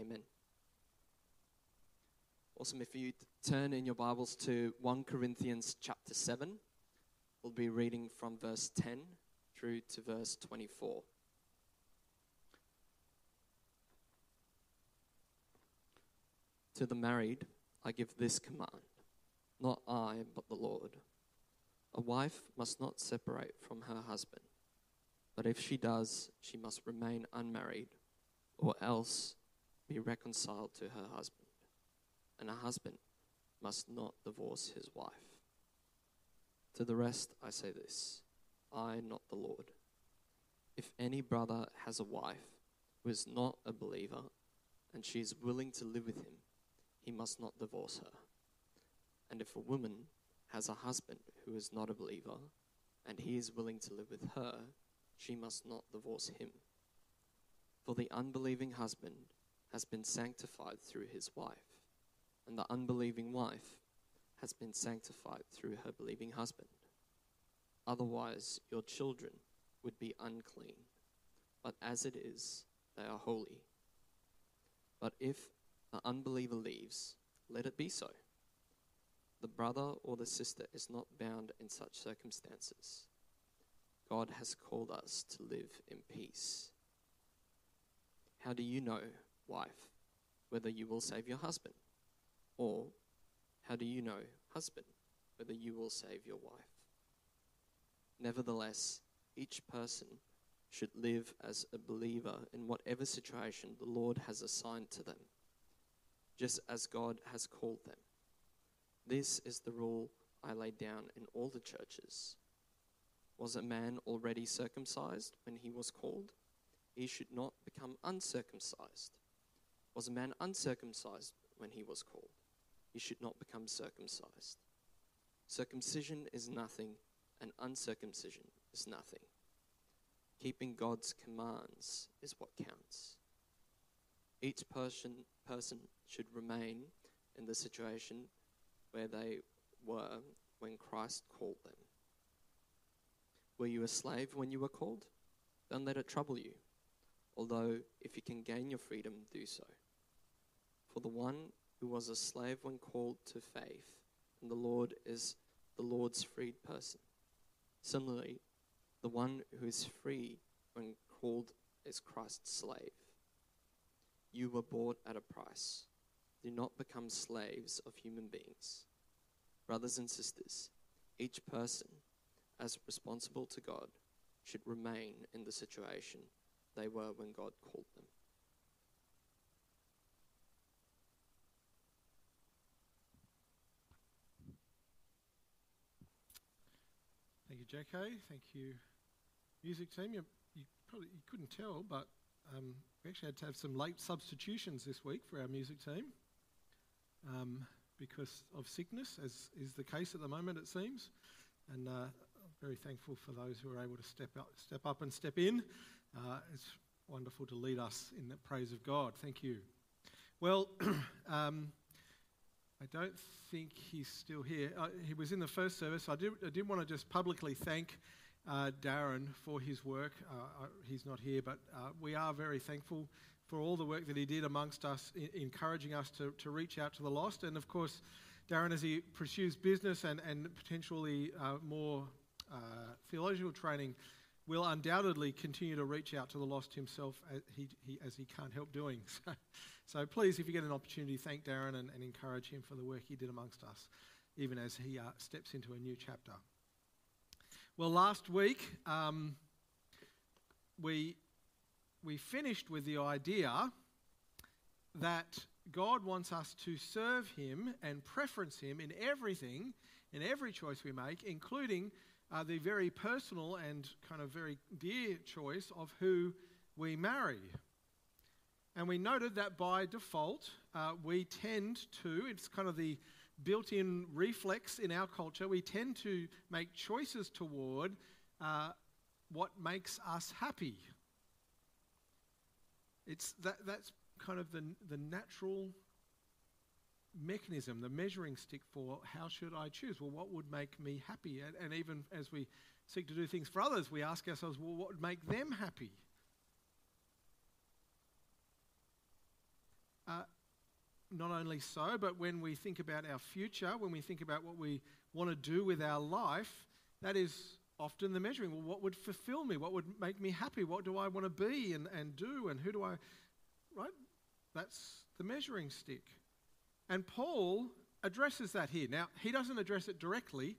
Amen. Awesome. If you turn in your Bibles to 1 Corinthians chapter 7, we'll be reading from verse 10 through to verse 24. To the married, I give this command not I, but the Lord. A wife must not separate from her husband, but if she does, she must remain unmarried, or else be reconciled to her husband. And a husband must not divorce his wife. To the rest, I say this I, not the Lord. If any brother has a wife who is not a believer, and she is willing to live with him, he must not divorce her. And if a woman has a husband who is not a believer, and he is willing to live with her, she must not divorce him. For the unbelieving husband has been sanctified through his wife, and the unbelieving wife has been sanctified through her believing husband. Otherwise, your children would be unclean, but as it is, they are holy. But if the unbeliever leaves, let it be so. The brother or the sister is not bound in such circumstances. God has called us to live in peace. How do you know, wife, whether you will save your husband? Or how do you know, husband, whether you will save your wife? Nevertheless, each person should live as a believer in whatever situation the Lord has assigned to them just as God has called them. This is the rule I laid down in all the churches. Was a man already circumcised when he was called? He should not become uncircumcised. Was a man uncircumcised when he was called? He should not become circumcised. Circumcision is nothing, and uncircumcision is nothing. Keeping God's commands is what counts. Each person, person should remain in the situation where they were when Christ called them. Were you a slave when you were called? Don't let it trouble you. Although, if you can gain your freedom, do so. For the one who was a slave when called to faith, and the Lord is the Lord's freed person. Similarly, the one who is free when called is Christ's slave. You were bought at a price. Do not become slaves of human beings. Brothers and sisters, each person, as responsible to God, should remain in the situation they were when God called them. You, Thank you, music team. You, you probably you couldn't tell, but um, we actually had to have some late substitutions this week for our music team um, because of sickness, as is the case at the moment, it seems. And uh, I'm very thankful for those who are able to step up, step up and step in. Uh, it's wonderful to lead us in the praise of God. Thank you. Well, um, I don't think he's still here. Uh, he was in the first service. I did, I did want to just publicly thank uh, Darren for his work. Uh, he's not here, but uh, we are very thankful for all the work that he did amongst us, encouraging us to, to reach out to the lost. And of course, Darren, as he pursues business and, and potentially uh, more uh, theological training, will undoubtedly continue to reach out to the lost himself as he, he as he can't help doing. So, so, please, if you get an opportunity, thank Darren and, and encourage him for the work he did amongst us, even as he uh, steps into a new chapter. Well, last week um, we we finished with the idea that God wants us to serve Him and preference Him in everything, in every choice we make, including uh, the very personal and kind of very dear choice of who we marry. And we noted that by default, uh, we tend to, it's kind of the built in reflex in our culture, we tend to make choices toward uh, what makes us happy it's that, that's kind of the, the natural mechanism, the measuring stick for how should I choose? Well, what would make me happy? And, and even as we seek to do things for others, we ask ourselves, well, what would make them happy? Not only so, but when we think about our future, when we think about what we want to do with our life, that is often the measuring. Well, what would fulfill me? What would make me happy? What do I want to be and, and do? And who do I, right? That's the measuring stick. And Paul addresses that here. Now, he doesn't address it directly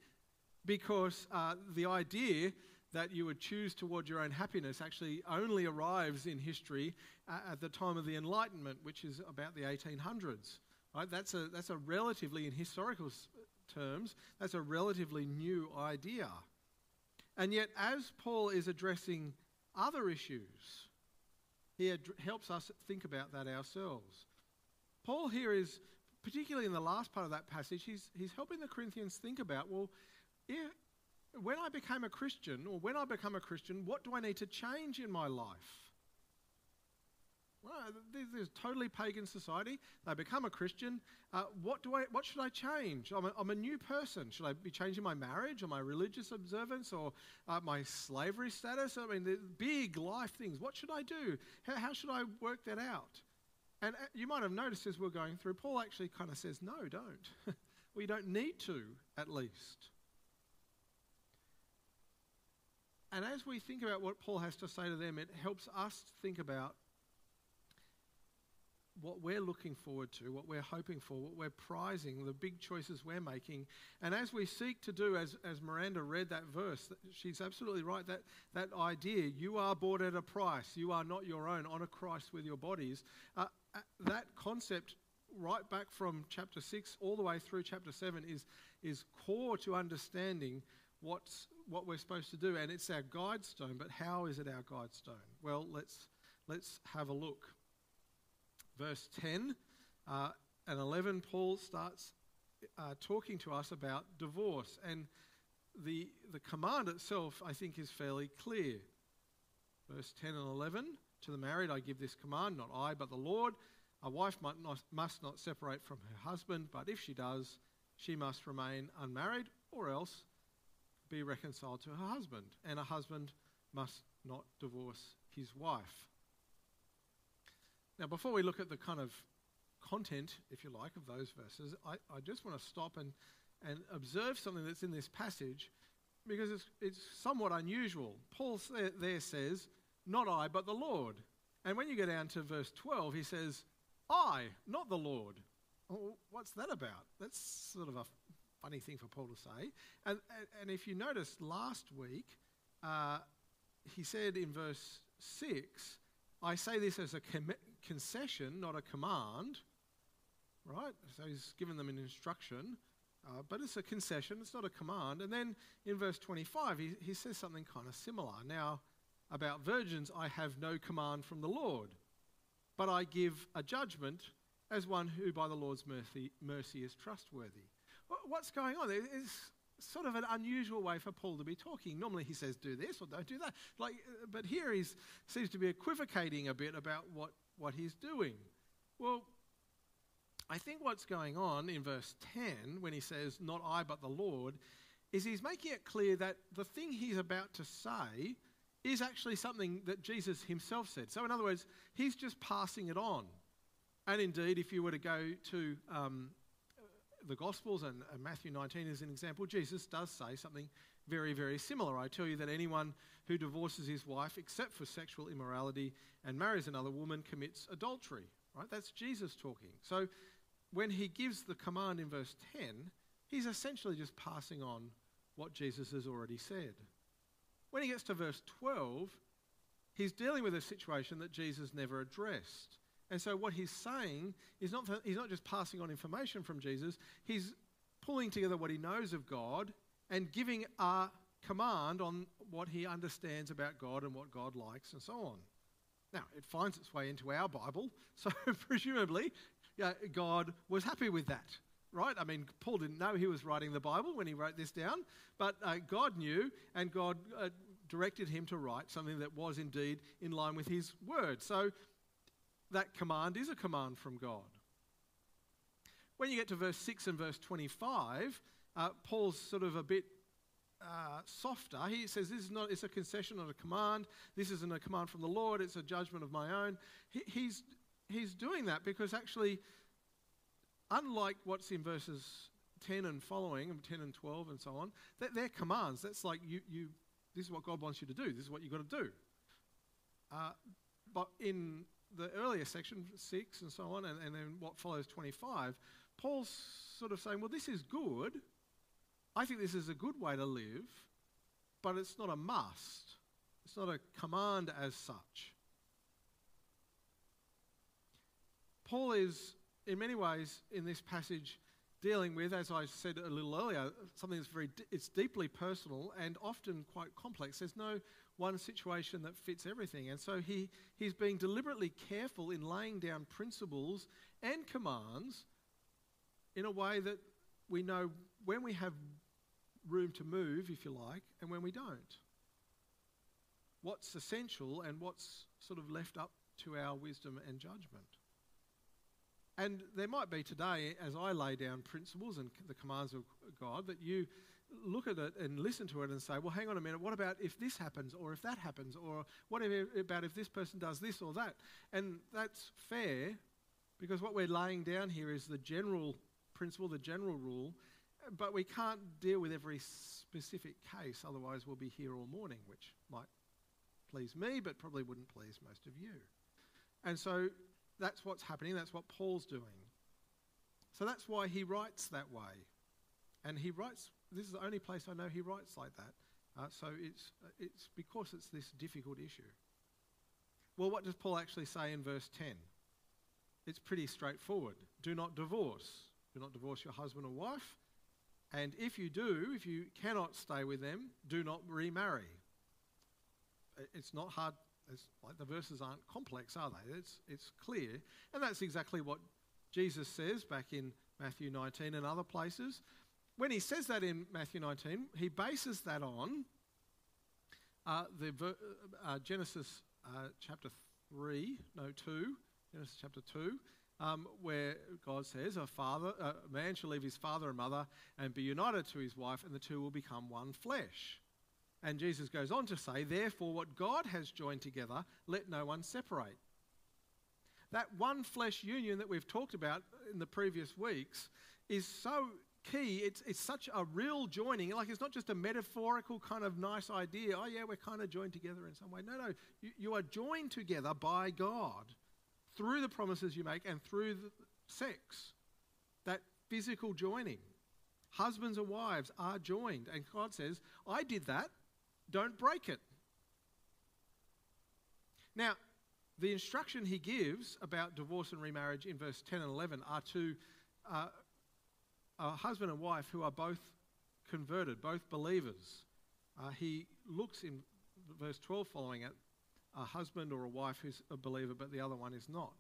because uh, the idea that you would choose toward your own happiness actually only arrives in history at the time of the Enlightenment, which is about the 1800s. Right? That's a, that's a relatively, in historical terms, that's a relatively new idea. And yet, as Paul is addressing other issues, he ad- helps us think about that ourselves. Paul here is, particularly in the last part of that passage, he's, he's helping the Corinthians think about well, yeah, when I became a Christian, or when I become a Christian, what do I need to change in my life? Well, this is totally pagan society. They become a Christian. Uh, what do I? What should I change? I'm a, I'm a new person. Should I be changing my marriage or my religious observance or uh, my slavery status? I mean, the big life things. What should I do? How, how should I work that out? And uh, you might have noticed as we're going through, Paul actually kind of says, "No, don't. well, you don't need to, at least." And as we think about what Paul has to say to them, it helps us think about what we're looking forward to, what we're hoping for, what we're prizing, the big choices we're making. And as we seek to do, as, as Miranda read that verse, she's absolutely right. That, that idea, you are bought at a price, you are not your own, honor Christ with your bodies, uh, uh, that concept right back from chapter 6 all the way through chapter 7 is, is core to understanding what's, what we're supposed to do. And it's our guide stone, but how is it our guide stone? Well, let's, let's have a look verse 10 uh, and 11, Paul starts uh, talking to us about divorce. And the, the command itself, I think, is fairly clear. Verse 10 and 11 To the married, I give this command, not I, but the Lord. A wife not, must not separate from her husband, but if she does, she must remain unmarried or else be reconciled to her husband. And a husband must not divorce his wife. Now, before we look at the kind of content, if you like, of those verses, I, I just want to stop and, and observe something that's in this passage because it's, it's somewhat unusual. Paul there says, Not I, but the Lord. And when you go down to verse 12, he says, I, not the Lord. Well, what's that about? That's sort of a funny thing for Paul to say. And, and, if you notice last week, uh, he said in verse 6, I say this as a com- concession, not a command, right? So he's given them an instruction, uh, but it's a concession, it's not a command. And then in verse 25, he, he says something kind of similar. Now, about virgins, I have no command from the Lord, but I give a judgment as one who by the Lord's mercy, mercy is trustworthy. What's going on? It's sort of an unusual way for Paul to be talking. Normally he says, do this or don't do that. Like, uh, but here he seems to be equivocating a bit about what what he's doing. Well, I think what's going on in verse 10, when he says, Not I, but the Lord, is he's making it clear that the thing he's about to say is actually something that Jesus himself said. So, in other words, he's just passing it on. And indeed, if you were to go to um, the Gospels and, and Matthew 19 is an example, Jesus does say something very, very similar. I tell you that anyone who divorces his wife except for sexual immorality and marries another woman commits adultery. Right? That's Jesus talking. So when he gives the command in verse 10, he's essentially just passing on what Jesus has already said. When he gets to verse 12, he's dealing with a situation that Jesus never addressed. And so what he's saying is not he's not just passing on information from Jesus, he's pulling together what he knows of God and giving a command on what he understands about God and what God likes and so on. Now, it finds its way into our Bible, so presumably yeah, God was happy with that, right? I mean, Paul didn't know he was writing the Bible when he wrote this down, but uh, God knew, and God uh, directed him to write something that was indeed in line with his word. So that command is a command from God. When you get to verse 6 and verse 25, uh, Paul's sort of a bit uh, softer. He says this is not it's a concession, not a command. This isn't a command from the Lord. It's a judgment of my own. He, he's he's doing that because actually unlike what's in verses 10 and following, and 10 and 12 and so on, they're, they're commands. That's like you, you, this is what God wants you to do. This is what you've got to do. Uh, but in the earlier section, 6 and so on, and, and then what follows 25, Paul's sort of saying, well, this is good. I think this is a good way to live, but it's not a must. It's not a command as such. Paul is, in many ways, in this passage, dealing with, as I said a little earlier, something that's very, it's deeply personal and often quite complex. There's no one situation that fits everything. And so he, he's being deliberately careful in laying down principles and commands in a way that we know when we have room to move, if you like, and when we don't. What's essential and what's sort of left up to our wisdom and judgment. And there might be today, as I lay down principles and the commands of God, that you look at it and listen to it and say, well, hang on a minute, what about if this happens or if that happens or what about if this person does this or that? And that's fair because what we're laying down here is the general principle, the general rule, but we can't deal with every specific case, otherwise, we'll be here all morning, which might please me, but probably wouldn't please most of you. And so that's what's happening, that's what Paul's doing. So that's why he writes that way. And he writes, this is the only place I know he writes like that. Uh, so it's, it's because it's this difficult issue. Well, what does Paul actually say in verse 10? It's pretty straightforward. Do not divorce. Do not divorce your husband or wife. And if you do, if you cannot stay with them, do not remarry. It's not hard. It's like the verses aren't complex, are they? It's, it's clear. And that's exactly what Jesus says back in Matthew 19 and other places. When he says that in Matthew 19, he bases that on uh, the uh, Genesis uh, chapter 3, no, 2, Genesis chapter 2, um, where God says, a, father, a man shall leave his father and mother and be united to his wife, and the two will become one flesh. And Jesus goes on to say, Therefore, what God has joined together, let no one separate. That one flesh union that we've talked about in the previous weeks is so key. It's, it's such a real joining. Like, it's not just a metaphorical kind of nice idea. Oh, yeah, we're kind of joined together in some way. No, no. You, you are joined together by God through the promises you make and through sex. That physical joining. Husbands and wives are joined. And God says, I did that, don't break it. Now, the instruction he gives about divorce and remarriage in verse 10 and 11 are to uh, a husband and wife who are both converted, both believers. Uh, he looks in verse 12 following it a husband or a wife who's a believer, but the other one is not.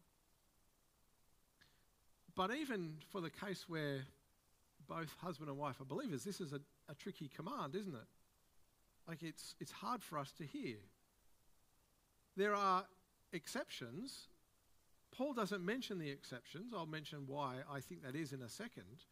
But even for the case where both husband and wife are believers, this is a, a tricky command, isn't it? Like it's, it's hard for us to hear. There are exceptions. Paul doesn't mention the exceptions. I'll mention why I think that is in a second.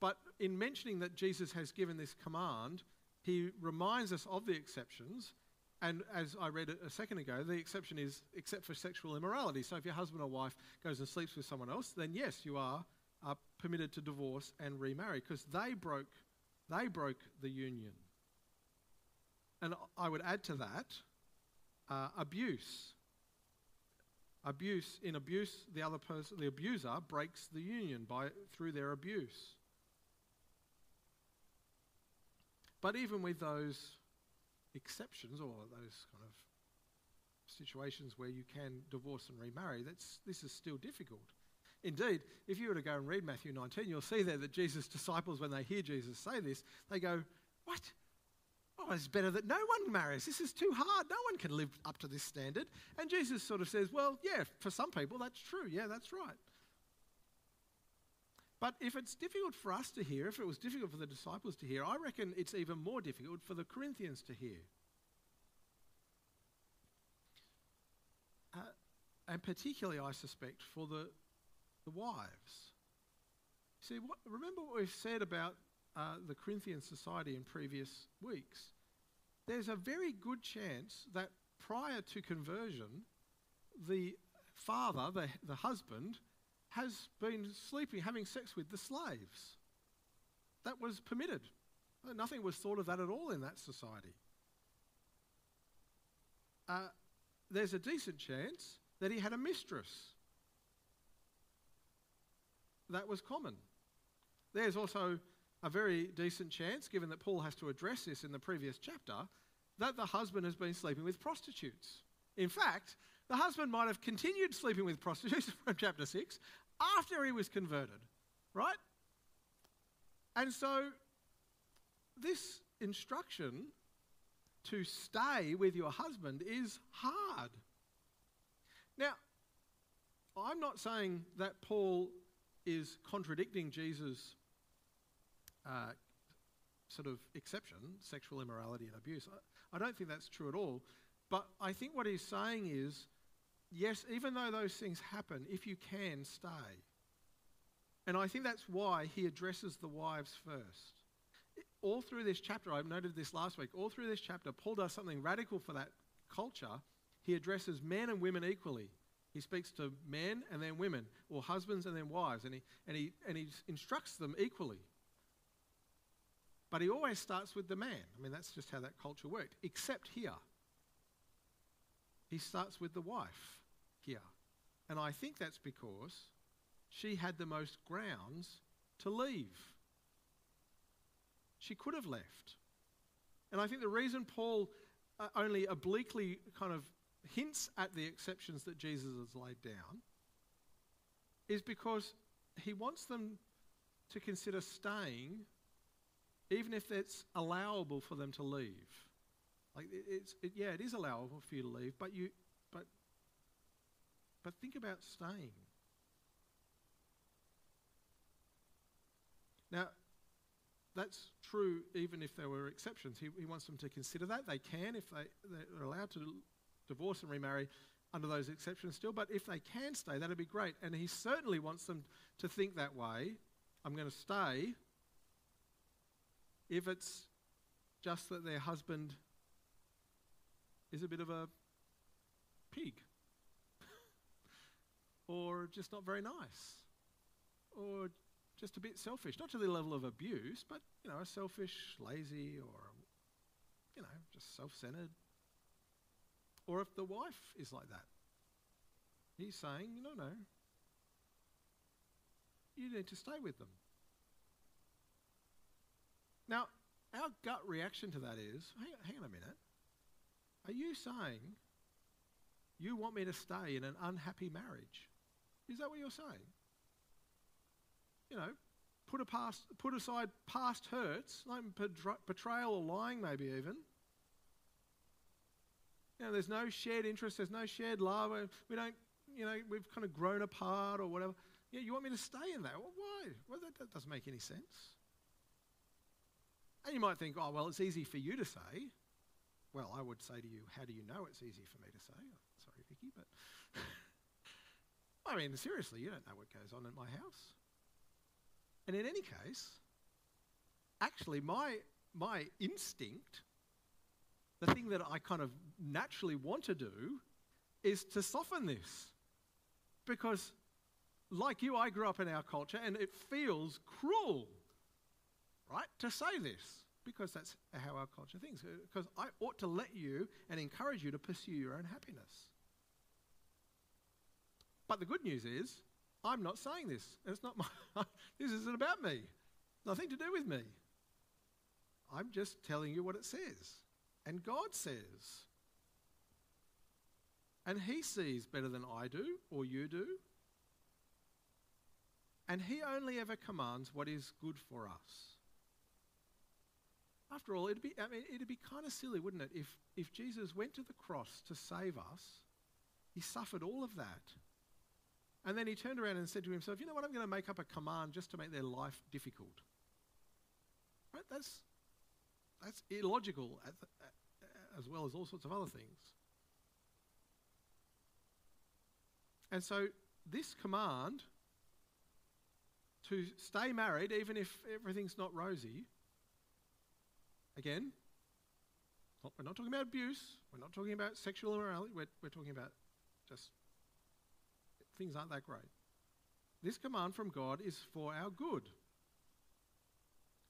But in mentioning that Jesus has given this command, he reminds us of the exceptions and as I read a second ago, the exception is except for sexual immorality. So if your husband or wife goes and sleeps with someone else, then yes, you are, are permitted to divorce and remarry because they broke, they broke the union. And I would add to that uh, abuse. Abuse in abuse, the other person, the abuser, breaks the union by through their abuse. But even with those exceptions or those kind of situations where you can divorce and remarry, that's, this is still difficult. Indeed, if you were to go and read Matthew 19, you'll see there that Jesus' disciples, when they hear Jesus say this, they go, What? Oh, it's better that no one marries. This is too hard. No one can live up to this standard. And Jesus sort of says, Well, yeah, for some people that's true. Yeah, that's right. But if it's difficult for us to hear, if it was difficult for the disciples to hear, I reckon it's even more difficult for the Corinthians to hear. Uh, and particularly, I suspect, for the, the wives. See, what, remember what we've said about uh, the Corinthian society in previous weeks? There's a very good chance that prior to conversion, the father, the, the husband, has been sleeping, having sex with the slaves. That was permitted. Nothing was thought of that at all in that society. Uh, there's a decent chance that he had a mistress. That was common. There's also a very decent chance, given that Paul has to address this in the previous chapter, that the husband has been sleeping with prostitutes. In fact, the husband might have continued sleeping with prostitutes from chapter 6 after he was converted, right? And so, this instruction to stay with your husband is hard. Now, I'm not saying that Paul is contradicting Jesus' uh, sort of exception, sexual immorality and abuse. I, I don't think that's true at all. But I think what he's saying is yes, even though those things happen, if you can, stay. And I think that's why he addresses the wives first. All through this chapter, I've noted this last week, all through this chapter, Paul does something radical for that culture. He addresses men and women equally. He speaks to men and then women, or husbands and then wives, and he, and he, and he instructs them equally. But he always starts with the man. I mean, that's just how that culture worked, except here. He starts with the wife here. And I think that's because she had the most grounds to leave. She could have left. And I think the reason Paul uh, only obliquely kind of hints at the exceptions that Jesus has laid down is because he wants them to consider staying even if it's allowable for them to leave. Like it's it, yeah, it is allowable for you to leave, but you but think about staying. Now, that's true even if there were exceptions. He, he wants them to consider that. They can if they, they're allowed to divorce and remarry under those exceptions still. But if they can stay, that'd be great. And he certainly wants them to think that way. I'm going to stay if it's just that their husband is a bit of a pig or just not very nice or just a bit selfish. Not to the level of abuse, but, you know, a selfish, lazy, or, you know, just self centered. Or if the wife is like that, he's saying, no, no, you need to stay with them. Now, our gut reaction to that is hang, hang on a minute. Are you saying you want me to stay in an unhappy marriage? Is that what you're saying? you know, put, a past, put aside past hurts, like betrayal or lying, maybe even. You know, there's no shared interest, there's no shared love. We don't, you know, we've kind of grown apart or whatever. Yeah, you want me to stay in that? Well, why? Well, that, that doesn't make any sense. And you might think, oh, well, it's easy for you to say. Well, I would say to you, how do you know it's easy for me to say? Sorry, Vicky, but I mean, seriously, you don't know what goes on in my house. And in any case, actually, my, my instinct, the thing that I kind of naturally want to do, is to soften this. Because, like you, I grew up in our culture and it feels cruel, right, to say this. Because that's how our culture thinks. Because I ought to let you and encourage you to pursue your own happiness. But the good news is, I'm not saying this. It's not my, this isn't about me. Nothing to do with me. I'm just telling you what it says. And God says. And He sees better than I do or you do. And He only ever commands what is good for us. After all, it'd be, I mean, it'd be kind of silly, wouldn't it, if, if Jesus went to the cross to save us, He suffered all of that and then he turned around and said to himself, You know what? I'm going to make up a command just to make their life difficult. Right? That's, that's illogical as well as all sorts of other things. And so, this command to stay married, even if everything's not rosy, again, we're not talking about abuse, we're not talking about sexual immorality, we're, we're talking about just things aren't that great. this command from God is for our good.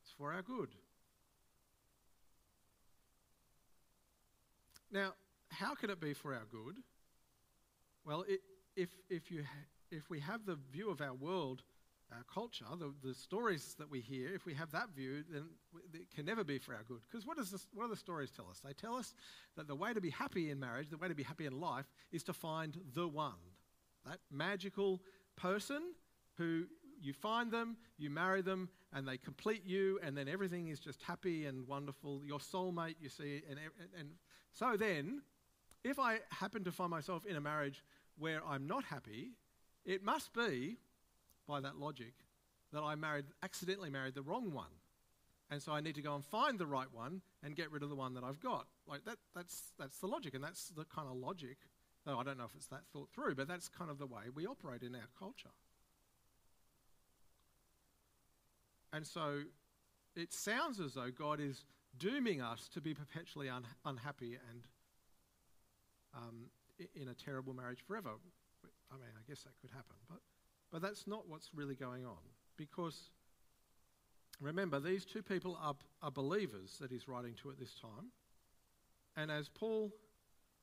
It's for our good. Now, how can it be for our good? Well, it, if, if, you ha- if we have the view of our world, our culture, the, the stories that we hear, if we have that view, then it can never be for our good. Because what, what do the stories tell us? They tell us that the way to be happy in marriage, the way to be happy in life, is to find the one. That magical person who you find them, you marry them, and they complete you, and then everything is just happy and wonderful. Your soulmate, you see, and, and so then, if I happen to find myself in a marriage where I'm not happy, it must be, by that logic, that I married, accidentally married the wrong one. And so I need to go and find the right one and get rid of the one that I've got. Like that, that's, that's the logic, and that's the kind of logic Though I don't know if it's that thought through, but that's kind of the way we operate in our culture. And so it sounds as though God is dooming us to be perpetually un- unhappy and um, in a terrible marriage forever. I mean, I guess that could happen, but, but that's not what's really going on. Because remember, these two people are, are believers that he's writing to at this time. And as Paul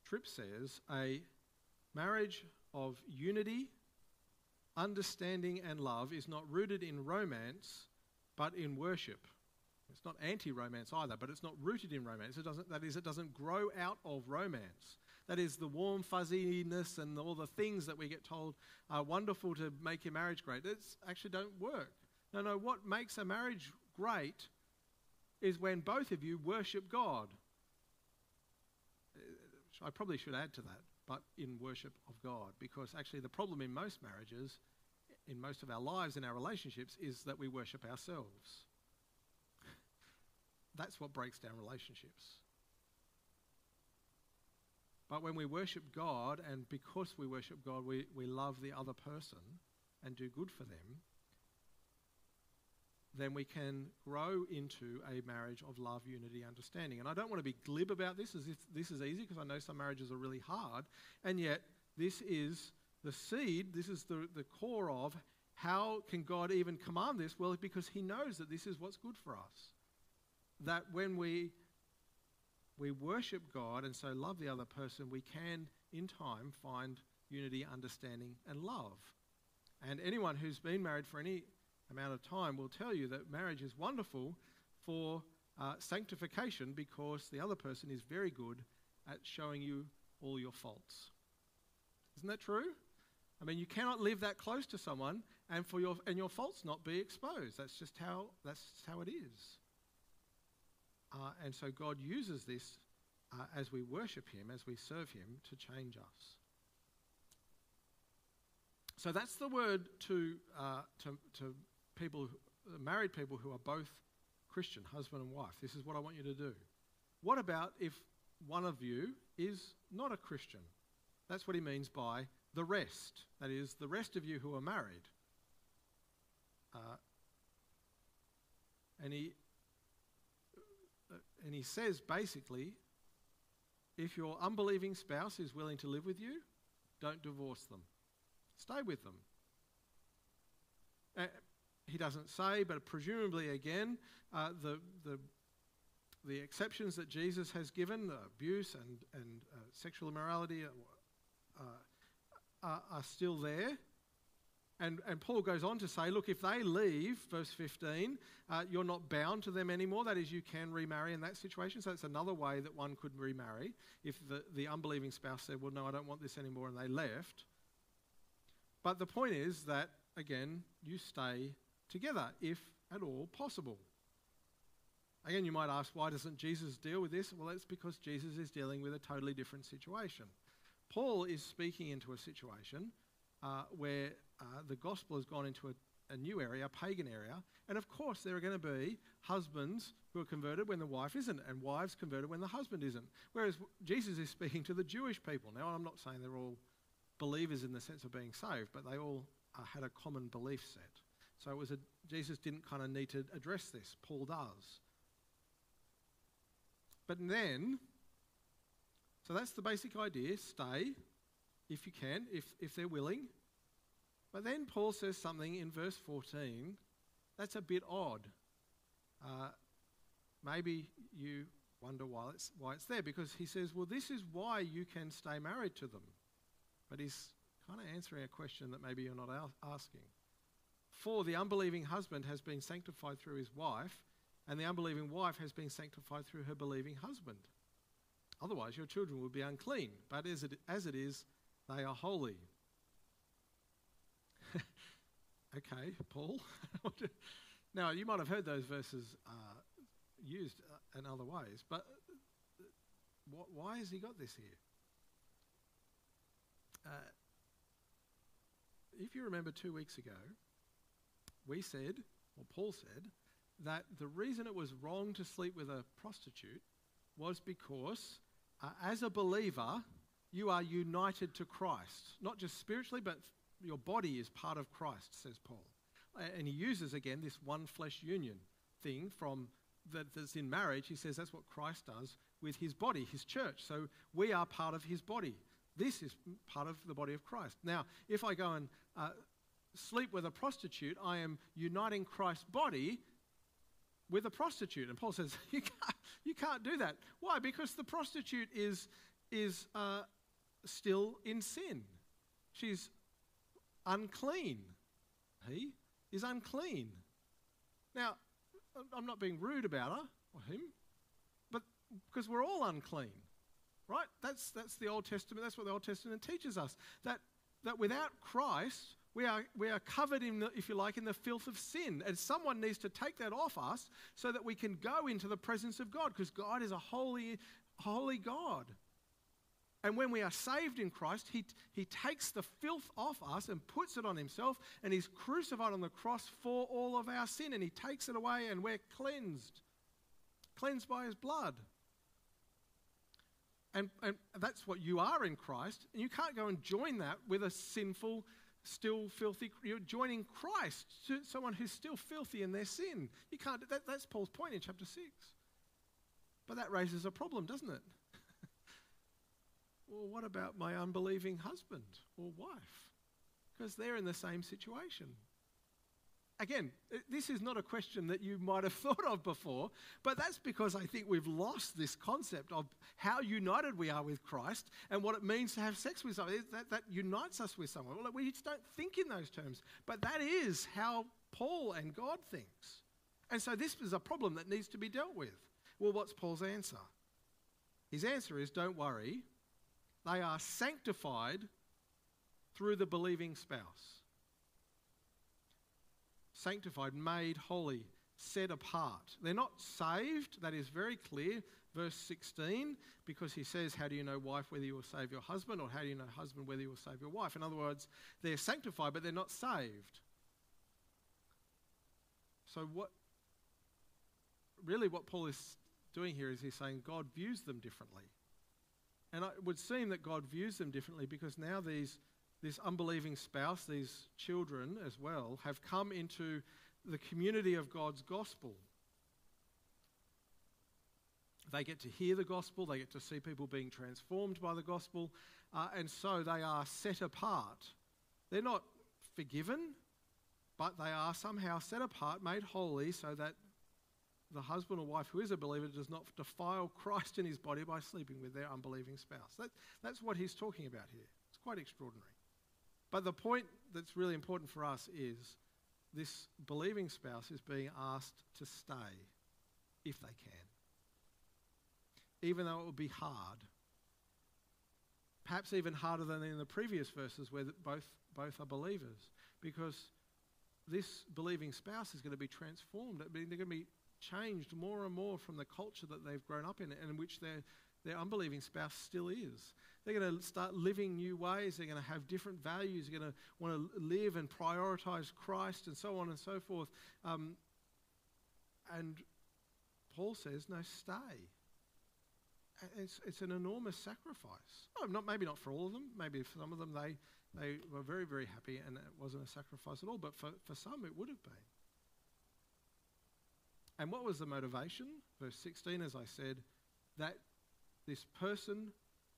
Tripp says a marriage of unity, understanding, and love is not rooted in romance, but in worship. It's not anti romance either, but it's not rooted in romance. It doesn't, that is, it doesn't grow out of romance. That is the warm fuzziness and all the things that we get told are wonderful to make your marriage great. It's actually don't work. No, no, what makes a marriage great is when both of you worship God. Uh, I probably should add to that, but in worship of God, because actually the problem in most marriages, in most of our lives, in our relationships, is that we worship ourselves. That's what breaks down relationships. But when we worship God, and because we worship God, we, we love the other person and do good for them, then we can grow into a marriage of love, unity, understanding. And I don't want to be glib about this as if this is easy, because I know some marriages are really hard. And yet, this is the seed, this is the, the core of how can God even command this? Well, because He knows that this is what's good for us. That when we we worship God and so love the other person, we can, in time, find unity, understanding, and love. And anyone who's been married for any amount of time will tell you that marriage is wonderful for uh, sanctification because the other person is very good at showing you all your faults. Isn't that true? I mean, you cannot live that close to someone and for your and your faults not be exposed. That's just how that's how it is. Uh, and so God uses this uh, as we worship Him, as we serve Him, to change us. So that's the word to uh, to, to people, married people who are both Christian, husband and wife. This is what I want you to do. What about if one of you is not a Christian? That's what he means by the rest. That is, the rest of you who are married. Uh, and he uh, and he says basically, if your unbelieving spouse is willing to live with you, don't divorce them. Stay with them. Uh, he doesn't say, but presumably again, uh, the, the, the exceptions that Jesus has given, uh, abuse and, and uh, sexual immorality, uh, uh, are, are still there. And, and Paul goes on to say, look, if they leave, verse 15, uh, you're not bound to them anymore. That is, you can remarry in that situation. So it's another way that one could remarry. If the, the unbelieving spouse said, well, no, I don't want this anymore, and they left. But the point is that, again, you stay together, if at all possible. Again, you might ask, why doesn't Jesus deal with this? Well, it's because Jesus is dealing with a totally different situation. Paul is speaking into a situation uh, where uh, the gospel has gone into a, a new area, a pagan area, and of course there are going to be husbands who are converted when the wife isn't, and wives converted when the husband isn't. Whereas Jesus is speaking to the Jewish people. Now, I'm not saying they're all believers in the sense of being saved, but they all uh, had a common belief set. So it was a, Jesus didn't kind of need to address this. Paul does. But then, so that's the basic idea. Stay if you can, if, if they're willing. But then Paul says something in verse 14 that's a bit odd. Uh, maybe you wonder why it's, why it's there because he says, well, this is why you can stay married to them. But he's kind of answering a question that maybe you're not asking. For the unbelieving husband has been sanctified through his wife, and the unbelieving wife has been sanctified through her believing husband. Otherwise, your children would be unclean, but as it, as it is, they are holy. okay, Paul. now, you might have heard those verses uh, used uh, in other ways, but uh, why has he got this here? Uh, if you remember two weeks ago, we said, or Paul said, that the reason it was wrong to sleep with a prostitute was because uh, as a believer, you are united to Christ. Not just spiritually, but your body is part of Christ, says Paul. And he uses again this one flesh union thing from that, that's in marriage. He says that's what Christ does with his body, his church. So we are part of his body. This is part of the body of Christ. Now, if I go and uh, sleep with a prostitute, I am uniting Christ's body with a prostitute. And Paul says, you can't, you can't do that. Why? Because the prostitute is, is uh, still in sin. She's unclean. He is unclean. Now, I'm not being rude about her or him, but because we're all unclean, right? That's, that's the Old Testament. That's what the Old Testament teaches us. That, that without Christ, we are, we are covered in, the, if you like, in the filth of sin. And someone needs to take that off us so that we can go into the presence of God because God is a holy, holy God. And when we are saved in Christ, he, he takes the filth off us and puts it on himself, and he's crucified on the cross for all of our sin, and he takes it away, and we're cleansed. Cleansed by his blood. And, and that's what you are in Christ. And you can't go and join that with a sinful, still filthy. You're joining Christ to someone who's still filthy in their sin. You can't. That, that's Paul's point in chapter 6. But that raises a problem, doesn't it? well, what about my unbelieving husband or wife? Because they're in the same situation. Again, this is not a question that you might have thought of before, but that's because I think we've lost this concept of how united we are with Christ and what it means to have sex with someone. That, that unites us with someone. Well, we just don't think in those terms, but that is how Paul and God thinks. And so this is a problem that needs to be dealt with. Well, what's Paul's answer? His answer is don't worry, they are sanctified through the believing spouse sanctified, made holy, set apart. They're not saved, that is very clear. Verse 16, because he says, How do you know, wife, whether you will save your husband, or how do you know, husband, whether you will save your wife? In other words, they're sanctified, but they're not saved. So, what really what Paul is doing here is he's saying God views them differently. And it would seem that God views them differently because now these this unbelieving spouse, these children as well, have come into the community of God's gospel. They get to hear the gospel, they get to see people being transformed by the gospel, uh, and so they are set apart. They're not forgiven, but they are somehow set apart, made holy, so that the husband or wife who is a believer does not defile Christ in his body by sleeping with their unbelieving spouse. That, that's what he's talking about here. It's quite extraordinary. But the point that's really important for us is this believing spouse is being asked to stay if they can, even though it will be hard. Perhaps even harder than in the previous verses where both, both are believers, because this believing spouse is going to be transformed. I mean, They're going to be changed more and more from the culture that they've grown up in and in which their, their unbelieving spouse still is. They're going to start living new ways. They're going to have different values. They're going to want to live and prioritize Christ and so on and so forth. Um, and Paul says, no, stay. It's, it's an enormous sacrifice. Oh, not, maybe not for all of them. Maybe for some of them, they, they were very, very happy and it wasn't a sacrifice at all. But for, for some, it would have been. And what was the motivation? Verse 16, as I said, that this person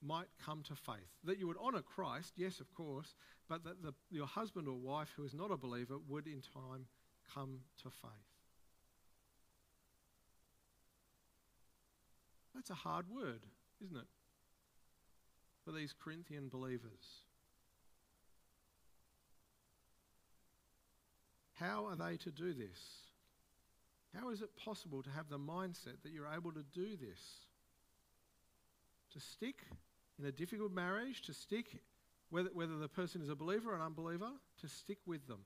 might come to faith. That you would honour Christ, yes, of course, but that the, your husband or wife who is not a believer would in time come to faith. That's a hard word, isn't it? For these Corinthian believers. How are they to do this? How is it possible to have the mindset that you're able to do this? To stick in a difficult marriage, to stick, whether, whether the person is a believer or an unbeliever, to stick with them.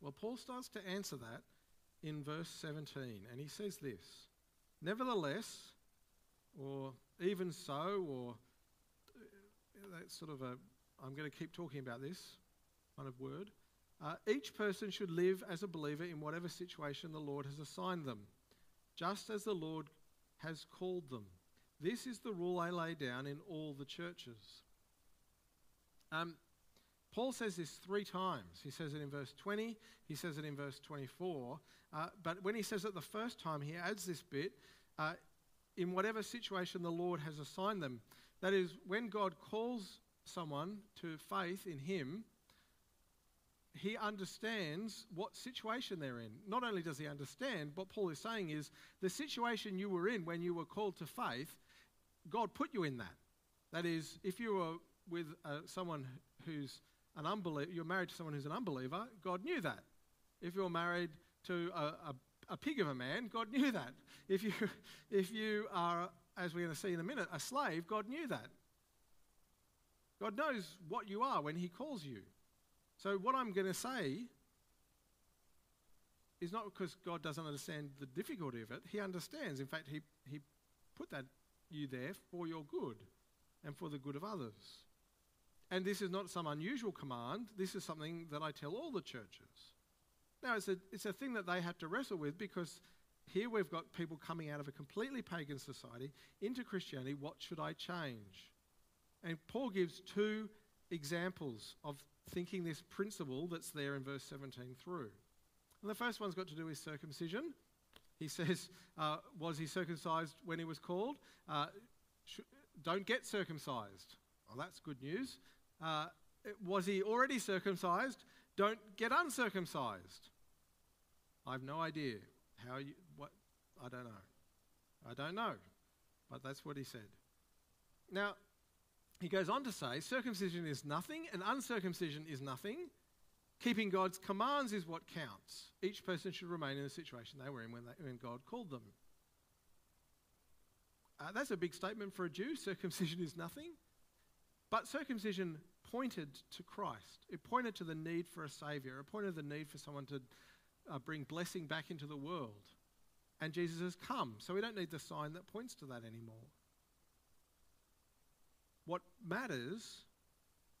Well, Paul starts to answer that in verse 17, and he says this Nevertheless, or even so, or uh, that's sort of a, I'm going to keep talking about this kind of word. Uh, each person should live as a believer in whatever situation the Lord has assigned them, just as the Lord has called them. This is the rule I lay down in all the churches. Um, Paul says this three times. He says it in verse 20, he says it in verse 24. Uh, but when he says it the first time, he adds this bit uh, in whatever situation the Lord has assigned them. That is, when God calls someone to faith in Him, he understands what situation they're in. Not only does he understand, what Paul is saying is the situation you were in when you were called to faith, God put you in that. That is, if you were with uh, someone who's an unbeliever, you're married to someone who's an unbeliever, God knew that. If you're married to a, a, a pig of a man, God knew that. If you, if you are, as we're going to see in a minute, a slave, God knew that. God knows what you are when He calls you. So, what I'm going to say is not because God doesn't understand the difficulty of it. He understands. In fact, He, he put that you there for your good and for the good of others. And this is not some unusual command. This is something that I tell all the churches. Now, it's a, it's a thing that they have to wrestle with because here we've got people coming out of a completely pagan society into Christianity. What should I change? And Paul gives two examples of thinking this principle that's there in verse 17 through. And the first one's got to do with circumcision. He says, uh, Was he circumcised when he was called? Uh, sh- don't get circumcised. Well, that's good news. Uh, was he already circumcised? Don't get uncircumcised. I have no idea how you, what, I don't know. I don't know. But that's what he said. Now, he goes on to say circumcision is nothing and uncircumcision is nothing. Keeping God's commands is what counts. Each person should remain in the situation they were in when, they, when God called them. Uh, that's a big statement for a Jew. Circumcision is nothing. But circumcision pointed to Christ. It pointed to the need for a Saviour. It pointed to the need for someone to uh, bring blessing back into the world. And Jesus has come, so we don't need the sign that points to that anymore. What matters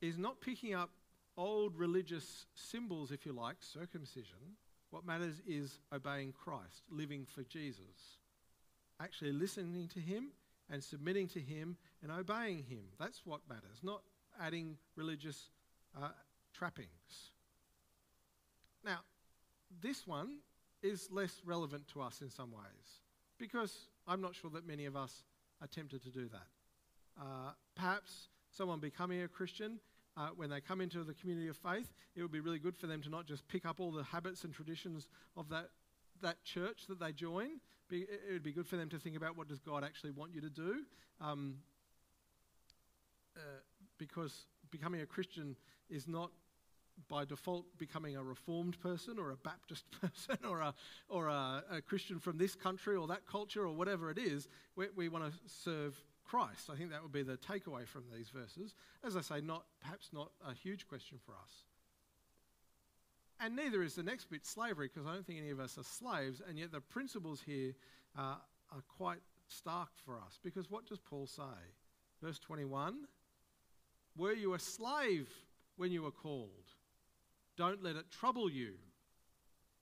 is not picking up old religious symbols, if you like, circumcision. What matters is obeying Christ, living for Jesus, actually listening to Him and submitting to Him and obeying Him. That's what matters, not adding religious uh, trappings. Now, this one is less relevant to us in some ways because I'm not sure that many of us are tempted to do that. Uh, perhaps someone becoming a Christian, uh, when they come into the community of faith, it would be really good for them to not just pick up all the habits and traditions of that, that church that they join. Be, it would be good for them to think about what does God actually want you to do. Um, uh, because becoming a Christian is not by default becoming a reformed person or a Baptist person or a, or a, a Christian from this country or that culture or whatever it is. We, we want to serve Christ. I think that would be the takeaway from these verses. As I say, not perhaps not a huge question for us. And neither is the next bit slavery, because I don't think any of us are slaves, and yet the principles here uh, are quite stark for us. Because what does Paul say? Verse 21 Were you a slave when you were called? Don't let it trouble you.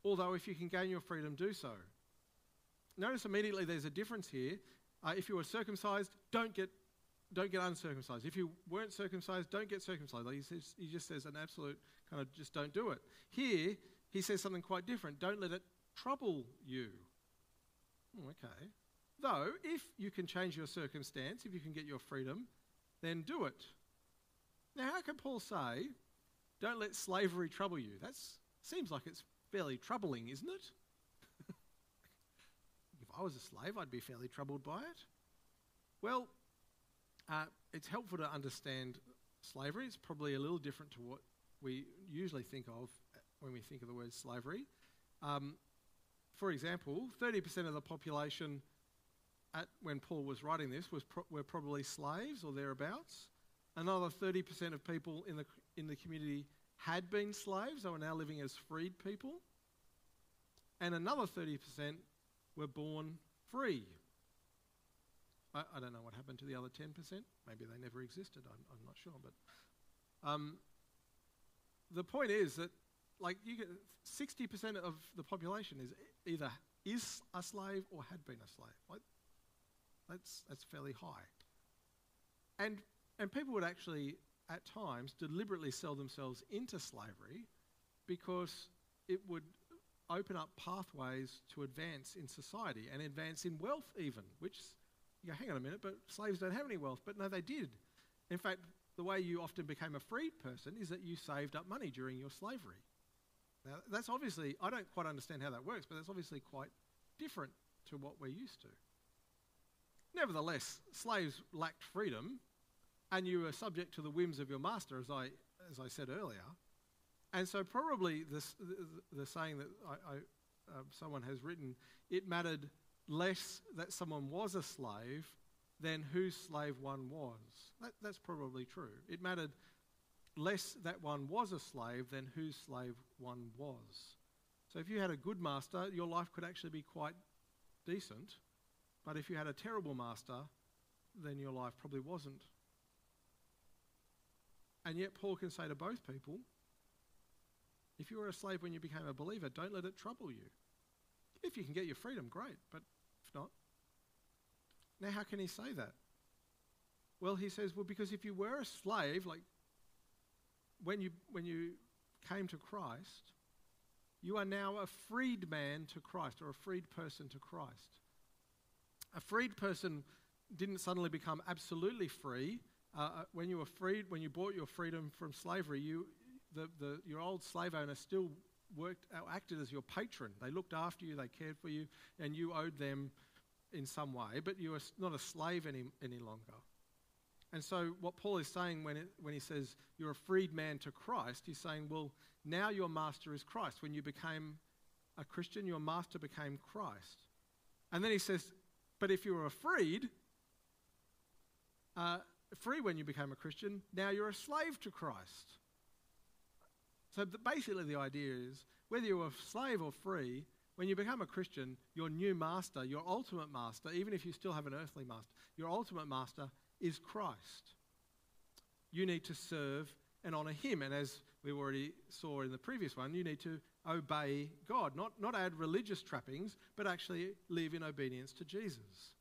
Although, if you can gain your freedom, do so. Notice immediately there's a difference here. Uh, if you were circumcised, don't get, don't get uncircumcised. If you weren't circumcised, don't get circumcised. Like he, says, he just says an absolute kind of just don't do it. Here, he says something quite different. Don't let it trouble you. Oh, okay. Though, if you can change your circumstance, if you can get your freedom, then do it. Now, how can Paul say, don't let slavery trouble you? That seems like it's fairly troubling, isn't it? I was a slave, I'd be fairly troubled by it. Well, uh, it's helpful to understand slavery. It's probably a little different to what we usually think of when we think of the word slavery. Um, for example, 30% of the population at, when Paul was writing this was pro- were probably slaves or thereabouts. Another 30% of people in the, in the community had been slaves, they were now living as freed people. And another 30% were born free. I, I, don't know what happened to the other 10%. Maybe they never existed. I'm, I'm not sure. But um, the point is that, like, you get 60% of the population is either is a slave or had been a slave. Like, that's, that's fairly high. And, and people would actually, at times, deliberately sell themselves into slavery because it would open up pathways to advance in society and advance in wealth, even, which you go, hang on a minute, but slaves don't have any wealth. But no, they did. In fact, the way you often became a freed person is that you saved up money during your slavery. Now, that's obviously, I don't quite understand how that works, but that's obviously quite different to what we're used to. Nevertheless, slaves lacked freedom, and you were subject to the whims of your master, as I, as I said earlier. And so, probably this, the, the saying that I, I, uh, someone has written, it mattered less that someone was a slave than whose slave one was. That, that's probably true. It mattered less that one was a slave than whose slave one was. So if you had a good master, your life could actually be quite decent. But if you had a terrible master, then your life probably wasn't. And yet, Paul can say to both people if you were a slave when you became a believer, don't let it trouble you. If you can get your freedom, great. But if not, now how can he say that? Well, he says, well, because if you were a slave, like when you, when you came to Christ, you are now a freed man to Christ or a freed person to Christ. A freed person didn't suddenly become absolutely free. Uh, uh when you were freed, when you bought your freedom from slavery, you, the, the, your old slave owner still worked, uh, acted as your patron. They looked after you, they cared for you, and you owed them in some way, but you were not a slave any, any longer. And so, what Paul is saying when, it, when he says you're a freed man to Christ, he's saying, well, now your master is Christ. When you became a Christian, your master became Christ. And then he says, but if you were a freed, uh, free when you became a Christian, now you're a slave to Christ. So basically, the idea is whether you're a slave or free, when you become a Christian, your new master, your ultimate master, even if you still have an earthly master, your ultimate master is Christ. You need to serve and honor him. And as we already saw in the previous one, you need to obey God, not, not add religious trappings, but actually live in obedience to Jesus.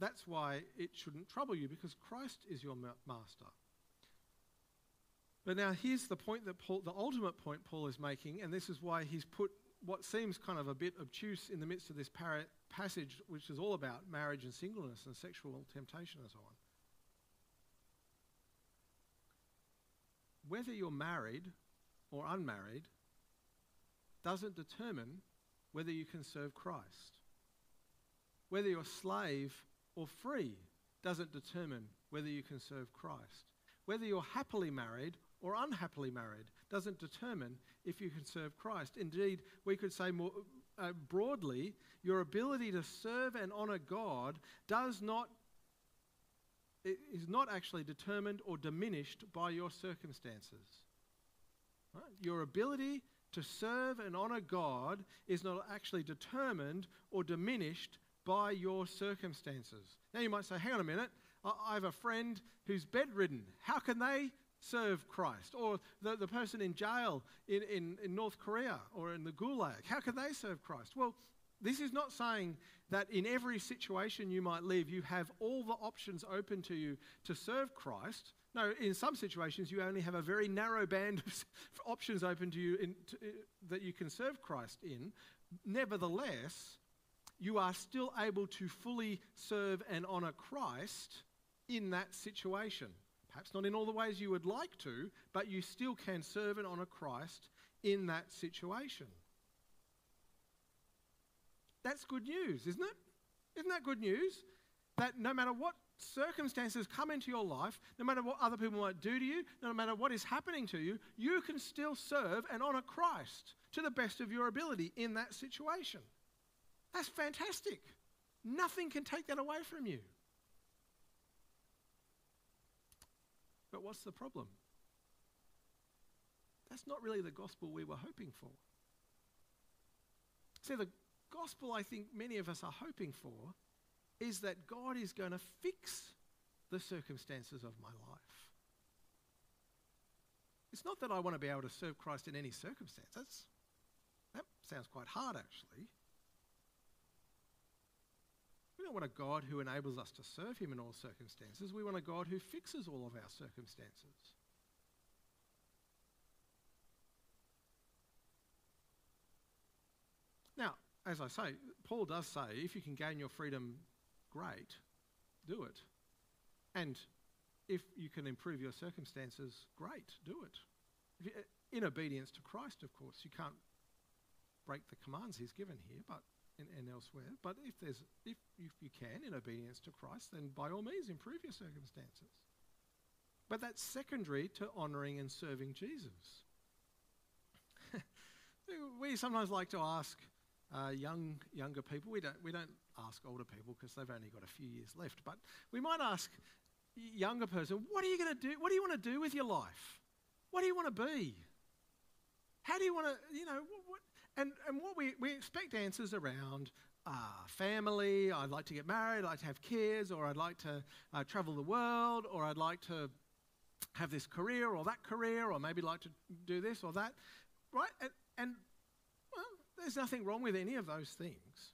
That's why it shouldn't trouble you, because Christ is your master. But now here's the point that Paul, the ultimate point Paul is making, and this is why he's put what seems kind of a bit obtuse in the midst of this par- passage, which is all about marriage and singleness and sexual temptation and so on. Whether you're married or unmarried doesn't determine whether you can serve Christ. Whether you're slave or free doesn't determine whether you can serve Christ. Whether you're happily married or unhappily married doesn't determine if you can serve Christ. Indeed, we could say more uh, broadly, your ability to serve and honor God does not is not actually determined or diminished by your circumstances. Right? Your ability to serve and honor God is not actually determined or diminished by your circumstances. Now you might say, hang on a minute, I have a friend who's bedridden. How can they serve Christ? Or the, the person in jail in, in, in North Korea or in the Gulag, how can they serve Christ? Well, this is not saying that in every situation you might live, you have all the options open to you to serve Christ. No, in some situations, you only have a very narrow band of options open to you in, to, uh, that you can serve Christ in. Nevertheless, you are still able to fully serve and honour Christ in that situation. Perhaps not in all the ways you would like to, but you still can serve and honour Christ in that situation. That's good news, isn't it? Isn't that good news? That no matter what circumstances come into your life, no matter what other people might do to you, no matter what is happening to you, you can still serve and honour Christ to the best of your ability in that situation. That's fantastic. Nothing can take that away from you. But what's the problem? That's not really the gospel we were hoping for. See, the gospel I think many of us are hoping for is that God is going to fix the circumstances of my life. It's not that I want to be able to serve Christ in any circumstances. That sounds quite hard, actually. We don't want a God who enables us to serve Him in all circumstances. We want a God who fixes all of our circumstances. Now, as I say, Paul does say if you can gain your freedom, great, do it. And if you can improve your circumstances, great, do it. You, uh, in obedience to Christ, of course. You can't break the commands he's given here, but and, and elsewhere. But if there's if, if you can, in obedience to Christ, then by all means improve your circumstances. But that's secondary to honouring and serving Jesus. we sometimes like to ask uh, young younger people. We don't we don't ask older people because they've only got a few years left. But we might ask younger person, what are you going to do? What do you want to do with your life? What do you want to be? How do you want to, you know, what, what, and, and what we, we expect answers around uh, family, I'd like to get married, I'd like to have kids, or I'd like to uh, travel the world, or I'd like to have this career or that career, or maybe like to do this or that, right? And, and well, there's nothing wrong with any of those things.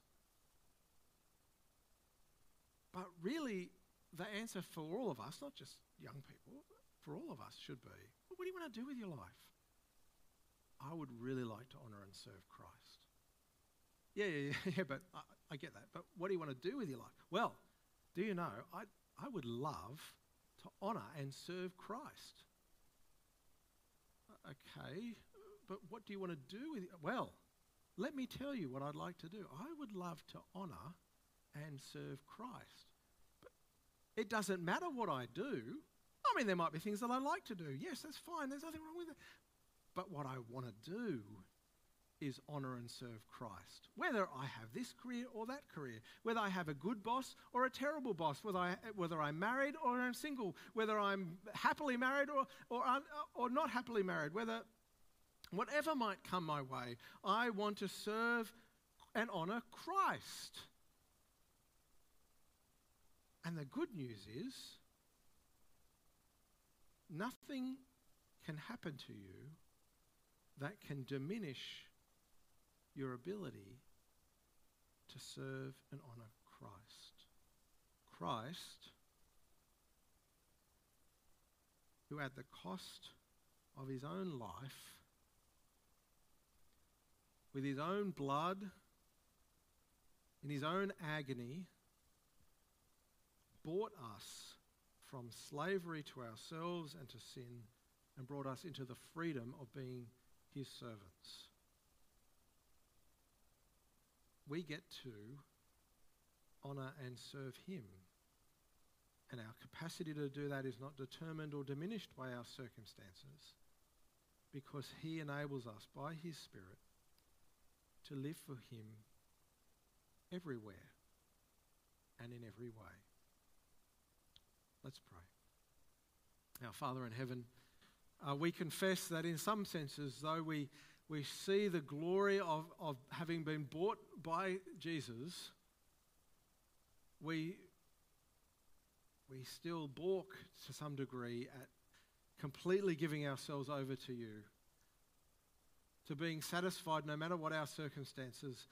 But really, the answer for all of us, not just young people, for all of us should be what do you want to do with your life? I would really like to honour and serve Christ. Yeah, yeah, yeah, yeah but I, I, get that. But what do you want to do with your life? Well, do you know, I, I would love to honour and serve Christ. Okay, but what do you want to do with it? Well, let me tell you what I'd like to do. I would love to honour and serve Christ. But it doesn't matter what I do. I mean, there might be things that I like to do. Yes, that's fine. There's nothing wrong with it. But what I want to do is honour and serve Christ. Whether I have this career or that career, whether I have a good boss or a terrible boss, whether, I, whether I'm married or I'm single, whether I'm happily married or, or, un, or not happily married, whether whatever might come my way, I want to serve and honour Christ. And the good news is, nothing can happen to you that can diminish your ability to serve and honor Christ. Christ, who at the cost of his own life, with his own blood, in his own agony, bought us from slavery to ourselves and to sin and brought us into the freedom of being his servants. We get to honour and serve him. And our capacity to do that is not determined or diminished by our circumstances because he enables us by his Spirit to live for him everywhere and in every way. Let's pray. Our Father in heaven, uh, we confess that in some senses, though we, we see the glory of, of having been bought by Jesus, we, we still balk to some degree at completely giving ourselves over to you, to being satisfied no matter what our circumstances,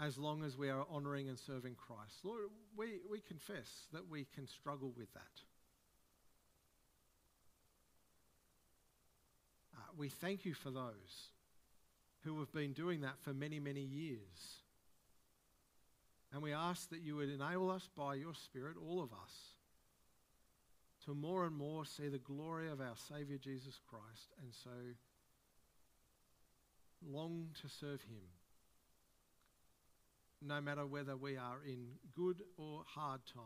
as long as we are honouring and serving Christ. Lord, we, we confess that we can struggle with that. We thank you for those who have been doing that for many, many years. And we ask that you would enable us by your Spirit, all of us, to more and more see the glory of our Saviour Jesus Christ and so long to serve him. No matter whether we are in good or hard times.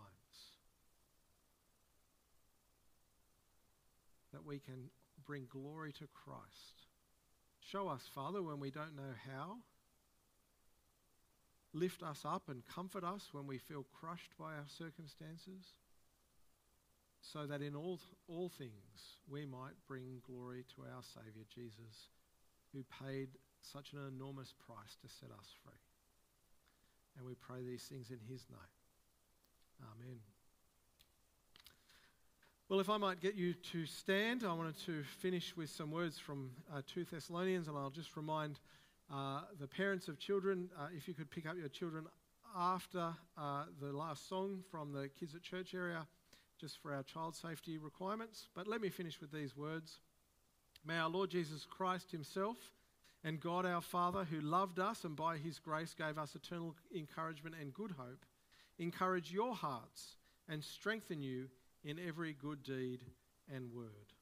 That we can bring glory to Christ. Show us, Father, when we don't know how. Lift us up and comfort us when we feel crushed by our circumstances, so that in all, all things we might bring glory to our Saviour Jesus, who paid such an enormous price to set us free. And we pray these things in His name. Amen. Well, if I might get you to stand, I wanted to finish with some words from uh, 2 Thessalonians, and I'll just remind uh, the parents of children uh, if you could pick up your children after uh, the last song from the Kids at Church area, just for our child safety requirements. But let me finish with these words May our Lord Jesus Christ Himself and God our Father, who loved us and by His grace gave us eternal encouragement and good hope, encourage your hearts and strengthen you in every good deed and word.